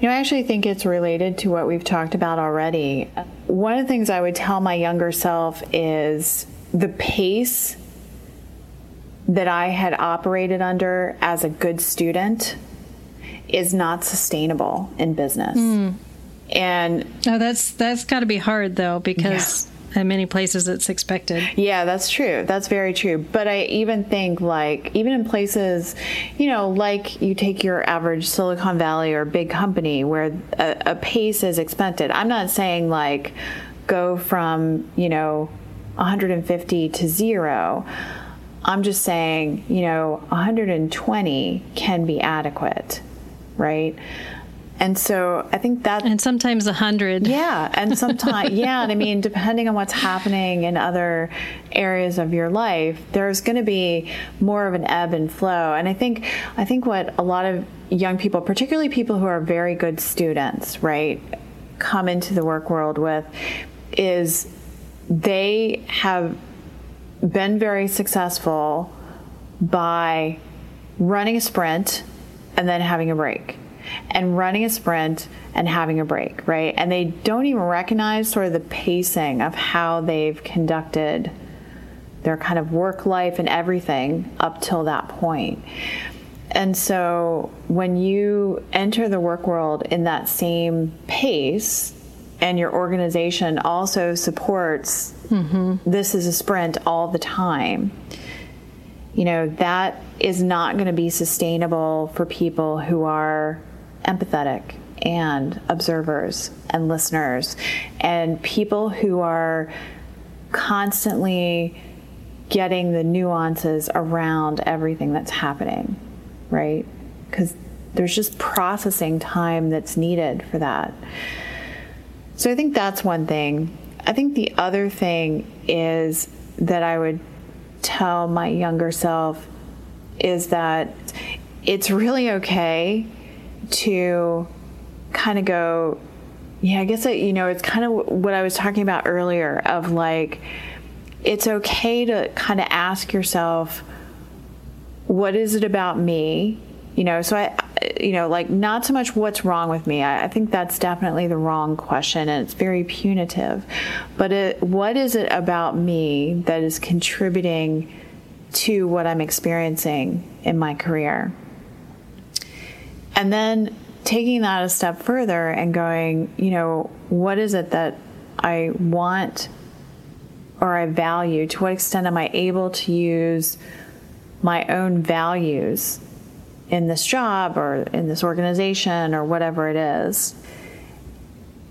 You know, I actually think it's related to what we've talked about already. One of the things I would tell my younger self is the pace that I had operated under as a good student is not sustainable in business. Mm. And oh, that's that's got to be hard though because in many places it's expected. Yeah, that's true. That's very true. But I even think like even in places, you know, like you take your average Silicon Valley or big company where a, a pace is expected. I'm not saying like go from, you know, 150 to 0. I'm just saying, you know, 120 can be adequate, right? And so I think that. And sometimes a hundred. Yeah. And sometimes, yeah. And I mean, depending on what's happening in other areas of your life, there's going to be more of an ebb and flow. And I think, I think what a lot of young people, particularly people who are very good students, right, come into the work world with is they have been very successful by running a sprint and then having a break and running a sprint and having a break, right? And they don't even recognize sort of the pacing of how they've conducted their kind of work life and everything up till that point. And so when you enter the work world in that same pace, and your organization also supports mm-hmm. this is a sprint all the time, you know, that is not going to be sustainable for people who are empathetic and observers and listeners and people who are constantly getting the nuances around everything that's happening, right? Because there's just processing time that's needed for that. So I think that's one thing. I think the other thing is that I would tell my younger self is that it's really okay to kind of go, yeah, I guess, it, you know, it's kind of what I was talking about earlier of like, it's okay to kind of ask yourself, what is it about me? You know, so I, you know, like not so much what's wrong with me. I, I think that's definitely the wrong question and it's very punitive. But it, what is it about me that is contributing to what I'm experiencing in my career? And then taking that a step further and going, you know, what is it that I want or I value? To what extent am I able to use my own values in this job or in this organization or whatever it is?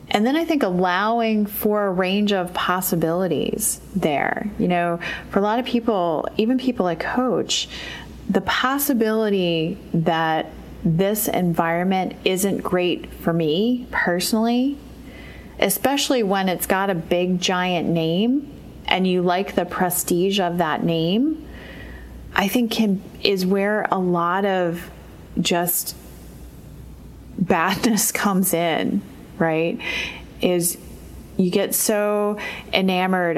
And then I think allowing for a range of possibilities there. You know, for a lot of people, even people I coach, the possibility that this environment isn't great for me personally, especially when it's got a big giant name and you like the prestige of that name, I think can is where a lot of just badness comes in, right? Is you get so enamored